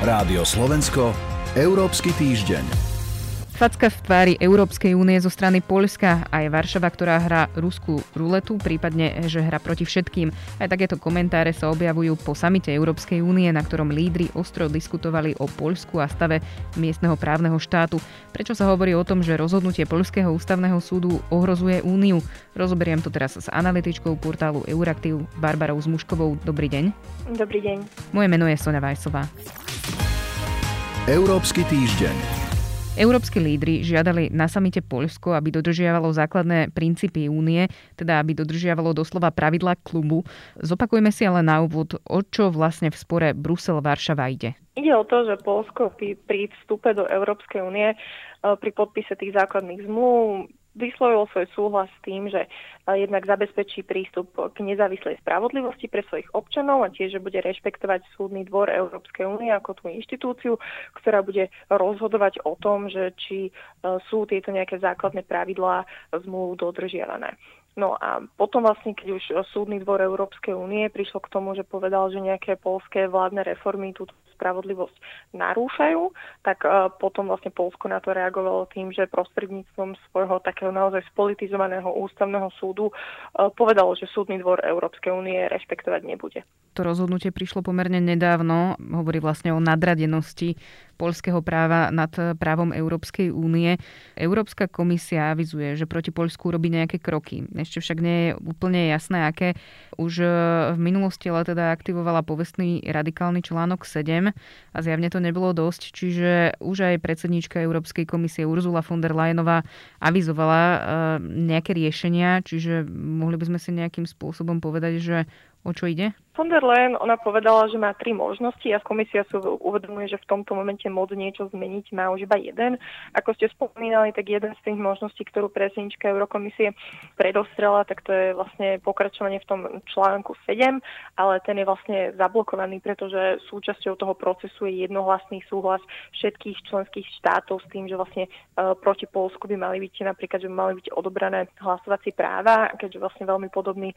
Rádio Slovensko, Európsky týždeň. Facka v tvári Európskej únie zo strany Poľska a je Varšava, ktorá hrá ruskú ruletu, prípadne, že hra proti všetkým. Aj takéto komentáre sa objavujú po samite Európskej únie, na ktorom lídry ostro diskutovali o Poľsku a stave miestneho právneho štátu. Prečo sa hovorí o tom, že rozhodnutie Poľského ústavného súdu ohrozuje úniu? Rozoberiem to teraz s analytičkou portálu Euraktiv Barbarou Zmuškovou. Dobrý deň. Dobrý deň. Moje meno je Sonja Vajsová. Európsky týždeň. Európsky lídry žiadali na samite Poľsko, aby dodržiavalo základné princípy únie, teda aby dodržiavalo doslova pravidla klubu. Zopakujme si ale na úvod, o čo vlastne v spore Brusel-Varšava ide. Ide o to, že Polsko pri, pri vstupe do Európskej únie e, pri podpise tých základných zmluv vyslovil svoj súhlas s tým, že eh, jednak zabezpečí prístup k nezávislej spravodlivosti pre svojich občanov a tiež, že bude rešpektovať súdny dvor Európskej únie ako tú inštitúciu, ktorá bude rozhodovať o tom, že či eh, sú tieto nejaké základné pravidlá zmluv dodržiavané. No a potom vlastne, keď už súdny dvor Európskej únie prišlo k tomu, že povedal, že nejaké polské vládne reformy túto spravodlivosť narúšajú, tak uh, potom vlastne Polsko na to reagovalo tým, že prostredníctvom svojho takého naozaj spolitizovaného ústavného súdu uh, povedalo, že súdny dvor Európskej únie rešpektovať nebude. To rozhodnutie prišlo pomerne nedávno, hovorí vlastne o nadradenosti poľského práva nad právom Európskej únie. Európska komisia avizuje, že proti Poľsku robí nejaké kroky. Ešte však nie je úplne jasné, aké. Už v minulosti ale teda aktivovala povestný radikálny článok 7 a zjavne to nebolo dosť, čiže už aj predsedníčka Európskej komisie Urzula von der Leyenová avizovala eh, nejaké riešenia, čiže mohli by sme si nejakým spôsobom povedať, že o čo ide? Von der Leyen, ona povedala, že má tri možnosti a komisia si uvedomuje, že v tomto momente mod niečo zmeniť má už iba jeden. Ako ste spomínali, tak jeden z tých možností, ktorú predsednička Eurokomisie predostrela, tak to je vlastne pokračovanie v tom článku 7, ale ten je vlastne zablokovaný, pretože súčasťou toho procesu je jednohlasný súhlas všetkých členských štátov s tým, že vlastne uh, proti Polsku by mali byť napríklad, že mali byť odobrané hlasovacie práva, keďže vlastne veľmi podobný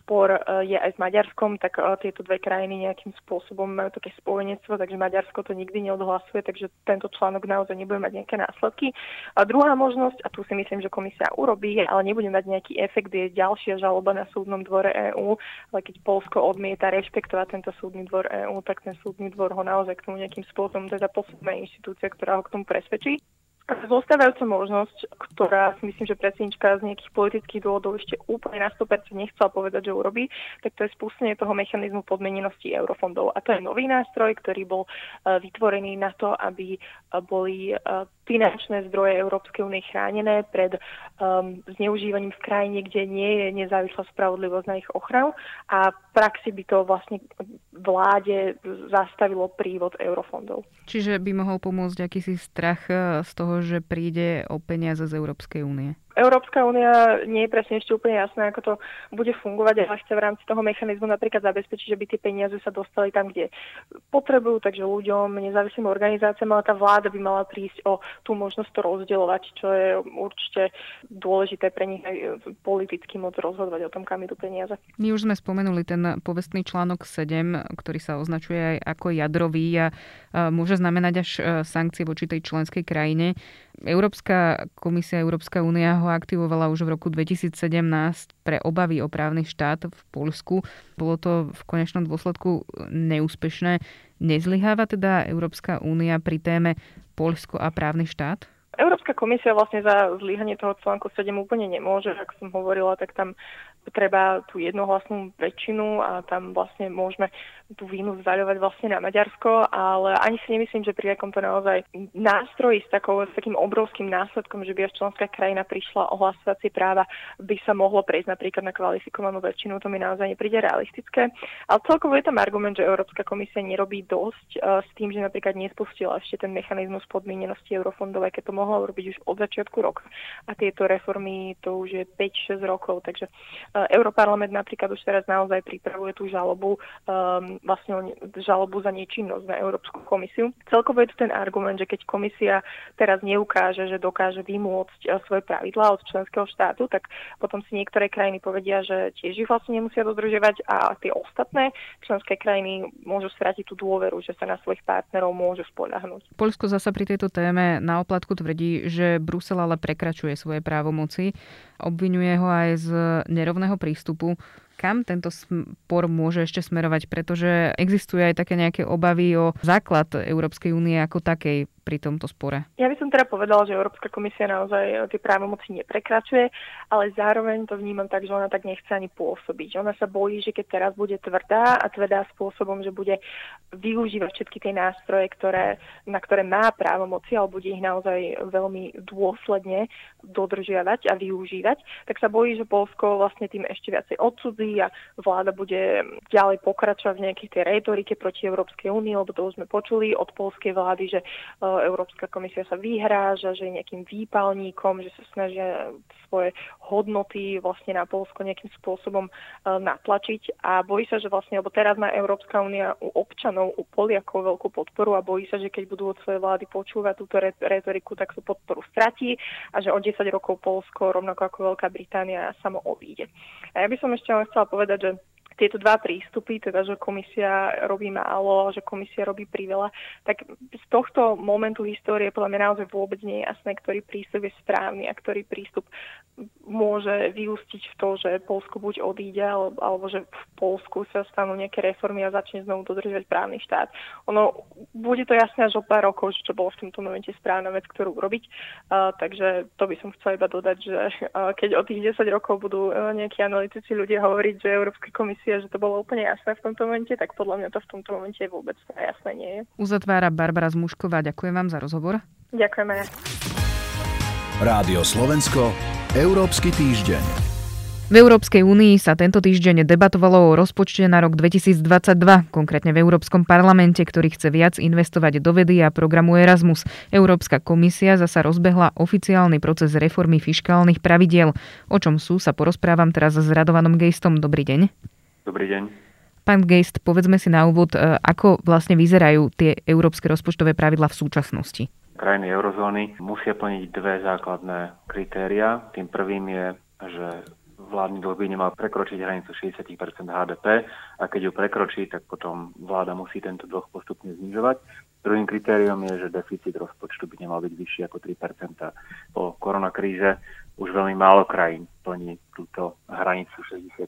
spor uh, je aj s Maďarskom, tak tak tieto dve krajiny nejakým spôsobom majú také spojenectvo, takže Maďarsko to nikdy neodhlasuje, takže tento článok naozaj nebude mať nejaké následky. A druhá možnosť, a tu si myslím, že komisia urobí, ale nebude mať nejaký efekt, je ďalšia žaloba na súdnom dvore EÚ, ale keď Polsko odmieta rešpektovať tento súdny dvor EÚ, tak ten súdny dvor ho naozaj k tomu nejakým spôsobom teda posúdna inštitúcia, ktorá ho k tomu presvedčí. Zostávajúca možnosť, ktorá si myslím, že predsednička z nejakých politických dôvodov ešte úplne na 100% nechcela povedať, že urobí, tak to je spustenie toho mechanizmu podmenenosti eurofondov. A to je nový nástroj, ktorý bol uh, vytvorený na to, aby uh, boli uh, finančné zdroje Európskej únie chránené pred um, zneužívaním v krajine, kde nie je nezávislá spravodlivosť na ich ochranu a v praxi by to vlastne vláde zastavilo prívod eurofondov. Čiže by mohol pomôcť akýsi strach z toho, toho, že príde o peniaze z Európskej únie? Európska únia nie je presne ešte úplne jasné, ako to bude fungovať, ale chce v rámci toho mechanizmu napríklad zabezpečiť, že by tie peniaze sa dostali tam, kde potrebujú, takže ľuďom, nezávislým organizáciám, ale tá vláda by mala prísť o tú možnosť to rozdielovať, čo je určite dôležité pre nich aj politicky môcť rozhodovať o tom, kam idú peniaze. My už sme spomenuli ten povestný článok 7, ktorý sa označuje aj ako jadrový a môže znamenať až sankcie voči tej členskej krajine. Európska komisia, Európska únia ho aktivovala už v roku 2017 pre obavy o právny štát v Polsku. Bolo to v konečnom dôsledku neúspešné. Nezlyháva teda Európska únia pri téme Polsko a právny štát? Európska komisia vlastne za zlyhanie toho článku 7 úplne nemôže. Ak som hovorila, tak tam treba tú jednohlasnú väčšinu a tam vlastne môžeme tú vínu zvaľovať vlastne na Maďarsko, ale ani si nemyslím, že pri takomto naozaj nástroji s, takou, s takým obrovským následkom, že by až členská krajina prišla o hlasovacie práva, by sa mohlo prejsť napríklad na kvalifikovanú väčšinu, to mi naozaj nepríde realistické. Ale celkovo je tam argument, že Európska komisia nerobí dosť uh, s tým, že napríklad nespustila ešte ten mechanizmus podmienenosti eurofondov, keď to mohlo mohlo robiť už od začiatku roka. A tieto reformy to už je 5-6 rokov, takže Europarlament napríklad už teraz naozaj pripravuje tú žalobu, um, vlastne žalobu za nečinnosť na Európsku komisiu. Celkovo je tu ten argument, že keď komisia teraz neukáže, že dokáže vymôcť uh, svoje pravidlá od členského štátu, tak potom si niektoré krajiny povedia, že tiež ich vlastne nemusia dodržiavať a tie ostatné členské krajiny môžu stratiť tú dôveru, že sa na svojich partnerov môžu spoľahnúť. Polsko zasa pri tejto téme na oplatku tvrdí, že Brusel ale prekračuje svoje právomoci. Obvinuje ho aj z nerovného prístupu kam tento spor môže ešte smerovať, pretože existuje aj také nejaké obavy o základ Európskej únie ako takej pri tomto spore? Ja by som teda povedala, že Európska komisia naozaj tie právomoci neprekračuje, ale zároveň to vnímam tak, že ona tak nechce ani pôsobiť. Ona sa bojí, že keď teraz bude tvrdá a tvrdá spôsobom, že bude využívať všetky tie nástroje, ktoré, na ktoré má právomoci, ale bude ich naozaj veľmi dôsledne dodržiavať a využívať, tak sa bojí, že Polsko vlastne tým ešte viacej odsudzí a vláda bude ďalej pokračovať v nejakej tej retorike proti Európskej únii, lebo to už sme počuli od polskej vlády, že Európska komisia sa vyhráža, že je nejakým výpalníkom, že sa snažia svoje hodnoty vlastne na Polsko nejakým spôsobom e, natlačiť a bojí sa, že vlastne, lebo teraz má Európska únia u občanov, u Poliakov veľkú podporu a bojí sa, že keď budú od svojej vlády počúvať túto retoriku, tak tú podporu stratí a že o 10 rokov Polsko, rovnako ako Veľká Británia, samo odíde. A ja by som ešte len chcela povedať, že tieto dva prístupy, teda že komisia robí málo, že komisia robí priveľa, tak z tohto momentu histórie podľa mňa naozaj vôbec nie je jasné, ktorý prístup je správny a ktorý prístup môže vyústiť v to, že Polsko buď odíde, alebo, alebo že v Polsku sa stanú nejaké reformy a začne znovu dodržovať právny štát. Ono, bude to jasné až o pár rokov, čo bolo v tomto momente správna vec, ktorú urobiť. Uh, takže to by som chcela iba dodať, že uh, keď o tých 10 rokov budú uh, nejakí analytici ľudia hovoriť, že Európska komisia, že to bolo úplne jasné v tomto momente, tak podľa mňa to v tomto momente vôbec jasné nie je. Uzatvára Barbara Zmušková. Ďakujem vám za rozhovor. Ďakujeme. Rádio Slovensko, Európsky týždeň. V Európskej únii sa tento týždeň debatovalo o rozpočte na rok 2022, konkrétne v Európskom parlamente, ktorý chce viac investovať do vedy a programu Erasmus. Európska komisia zasa rozbehla oficiálny proces reformy fiškálnych pravidiel. O čom sú, sa porozprávam teraz s Radovanom Gejstom. Dobrý deň. Dobrý deň. Pán Geist, povedzme si na úvod, e, ako vlastne vyzerajú tie európske rozpočtové pravidla v súčasnosti krajiny eurozóny musia plniť dve základné kritéria. Tým prvým je, že vládny dlh by nemal prekročiť hranicu 60% HDP a keď ju prekročí, tak potom vláda musí tento dlh postupne znižovať. Druhým kritériom je, že deficit rozpočtu by nemal byť vyšší ako 3% Po koronakríze už veľmi málo krajín plní túto hranicu 60%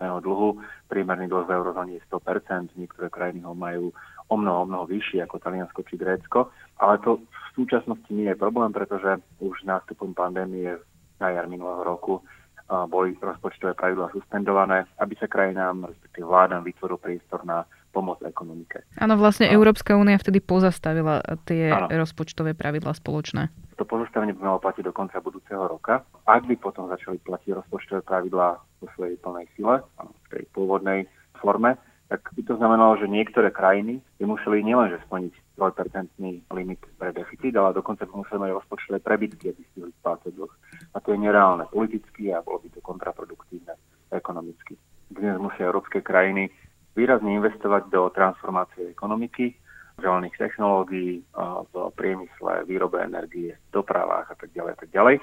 dlhu. Priemerný dlh v eurozóne je 100% niektoré krajiny ho majú o mnoho, o mnoho vyšší ako Taliansko či Grécko. Ale to v súčasnosti nie je problém, pretože už nástupom pandémie na jar minulého roku boli rozpočtové pravidlá suspendované, aby sa krajinám, respektíve vládam vytvoril priestor na pomoc ekonomike. Áno, vlastne Európska únia vtedy pozastavila tie ano. rozpočtové pravidlá spoločné. To pozastavenie by malo platiť do konca budúceho roka. Ak by potom začali platiť rozpočtové pravidlá vo svojej plnej sile, v tej pôvodnej forme, tak by to znamenalo, že niektoré krajiny by museli nielenže splniť 3% limit pre deficit, ale dokonca by museli mať rozpočtové prebytky, aby stihli splácať dlh. A to je nereálne politicky a bolo by to kontraproduktívne ekonomicky. Dnes musia európske krajiny výrazne investovať do transformácie ekonomiky, zelených technológií, v priemysle, výrobe energie, dopravách a tak ďalej a tak ďalej.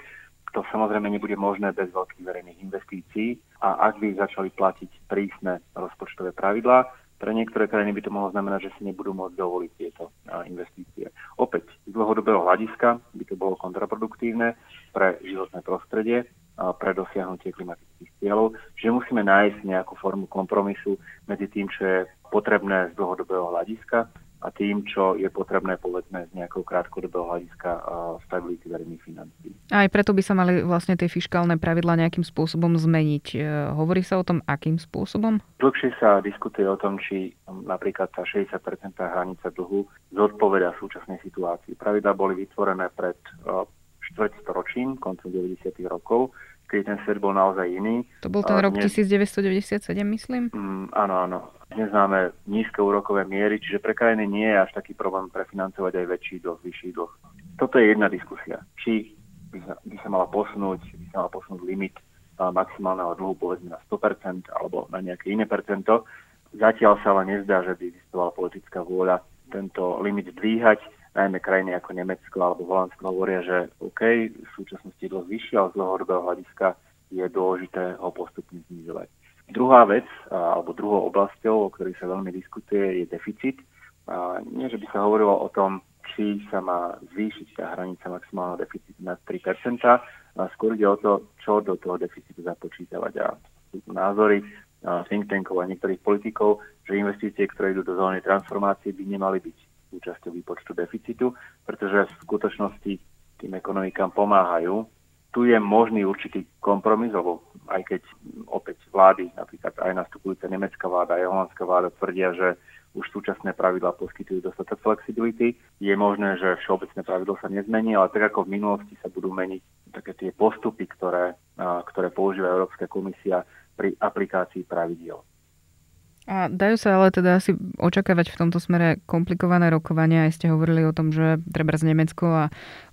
To samozrejme nebude možné bez veľkých verejných investícií a ak by začali platiť prísne rozpočtové pravidlá, pre niektoré krajiny by to mohlo znamenať, že si nebudú môcť dovoliť tieto investície. Opäť, z dlhodobého hľadiska by to bolo kontraproduktívne pre životné prostredie, pre dosiahnutie klimatických cieľov, že musíme nájsť nejakú formu kompromisu medzi tým, čo je potrebné z dlhodobého hľadiska a tým, čo je potrebné povedzme z nejakého krátkodobého hľadiska stability verejných financií. A aj preto by sa mali vlastne tie fiskálne pravidla nejakým spôsobom zmeniť. E, hovorí sa o tom, akým spôsobom? Dlhšie sa diskutuje o tom, či napríklad tá 60% hranica dlhu zodpoveda súčasnej situácii. Pravidla boli vytvorené pred štvrťstoročím, koncom 90. rokov, keď ten svet bol naozaj iný. To bol ten rok dnes... 1997, myslím? Mm, áno, áno. Dnes máme nízke úrokové miery, čiže pre krajiny nie je až taký problém prefinancovať aj väčší dlh, vyšší dlh. toto je jedna diskusia. Či by sa, by sa mala posunúť, by sa mala posunúť limit maximálneho dlhu povedzme na 100% alebo na nejaké iné percento. Zatiaľ sa ale nezdá, že by existovala politická vôľa tento limit dvíhať. Najmä krajiny ako Nemecko alebo Holandsko hovoria, že OK, v súčasnosti dlh vyšší, ale z dlhodobého hľadiska je dôležité ho postupne znižovať. Druhá vec, alebo druhou oblasťou, o ktorej sa veľmi diskutuje, je deficit. Nie, že by sa hovorilo o tom, či sa má zvýšiť tá hranica maximálneho deficitu na 3%, a skôr ide o to, čo do toho deficitu započítavať. A sú tu názory think tankov a niektorých politikov, že investície, ktoré idú do zóny transformácie, by nemali byť súčasťou výpočtu deficitu, pretože v skutočnosti tým ekonomikám pomáhajú. Tu je možný určitý kompromis, lebo aj keď opäť vlády, napríklad aj nastupujúca nemecká vláda, aj holandská vláda tvrdia, že už súčasné pravidlá poskytujú dostatok flexibility. Je možné, že všeobecné pravidlo sa nezmení, ale tak ako v minulosti sa budú meniť také tie postupy, ktoré, ktoré používa Európska komisia pri aplikácii pravidiel. A dajú sa ale teda asi očakávať v tomto smere komplikované rokovania. Aj ste hovorili o tom, že treba z Nemecko a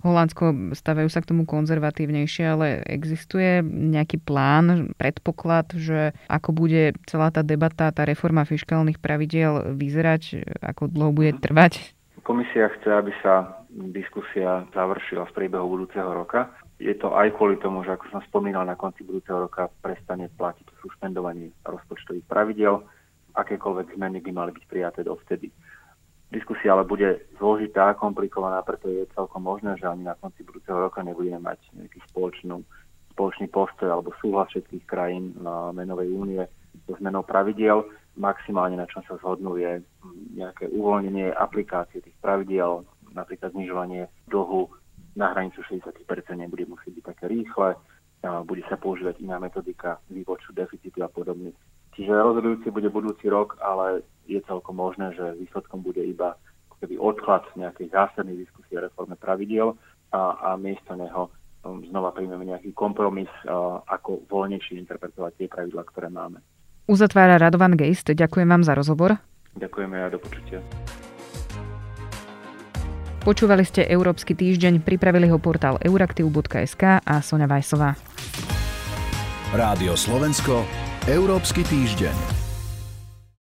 Holandsko stavajú sa k tomu konzervatívnejšie, ale existuje nejaký plán, predpoklad, že ako bude celá tá debata, tá reforma fiskálnych pravidiel vyzerať, ako dlho bude trvať? Komisia chce, aby sa diskusia završila v priebehu budúceho roka je to aj kvôli tomu, že ako som spomínal, na konci budúceho roka prestane platiť suspendovanie rozpočtových pravidel. Akékoľvek zmeny by mali byť prijaté dovtedy. Diskusia ale bude zložitá, komplikovaná, preto je celkom možné, že ani na konci budúceho roka nebudeme mať nejaký spoločnú, spoločný postoj alebo súhlas všetkých krajín na menovej únie so zmenou pravidiel. Maximálne na čom sa zhodnú je nejaké uvoľnenie aplikácie tých pravidiel, napríklad znižovanie dlhu na hranicu 60% nebude musieť byť také rýchle, bude sa používať iná metodika výpočtu deficitu a podobne. Čiže rozhodujúci bude budúci rok, ale je celkom možné, že výsledkom bude iba keby odklad nejakej zásadnej diskusie o reforme pravidiel a, a miesto neho um, znova príjmeme nejaký kompromis, ako voľnejšie interpretovať tie pravidla, ktoré máme. Uzatvára Radovan Geist. Ďakujem vám za rozhovor. Ďakujeme a do počutia. Počúvali ste Európsky týždeň, pripravili ho portál euraktiv.sk a Sonja Vajsová. Rádio Slovensko, Európsky týždeň.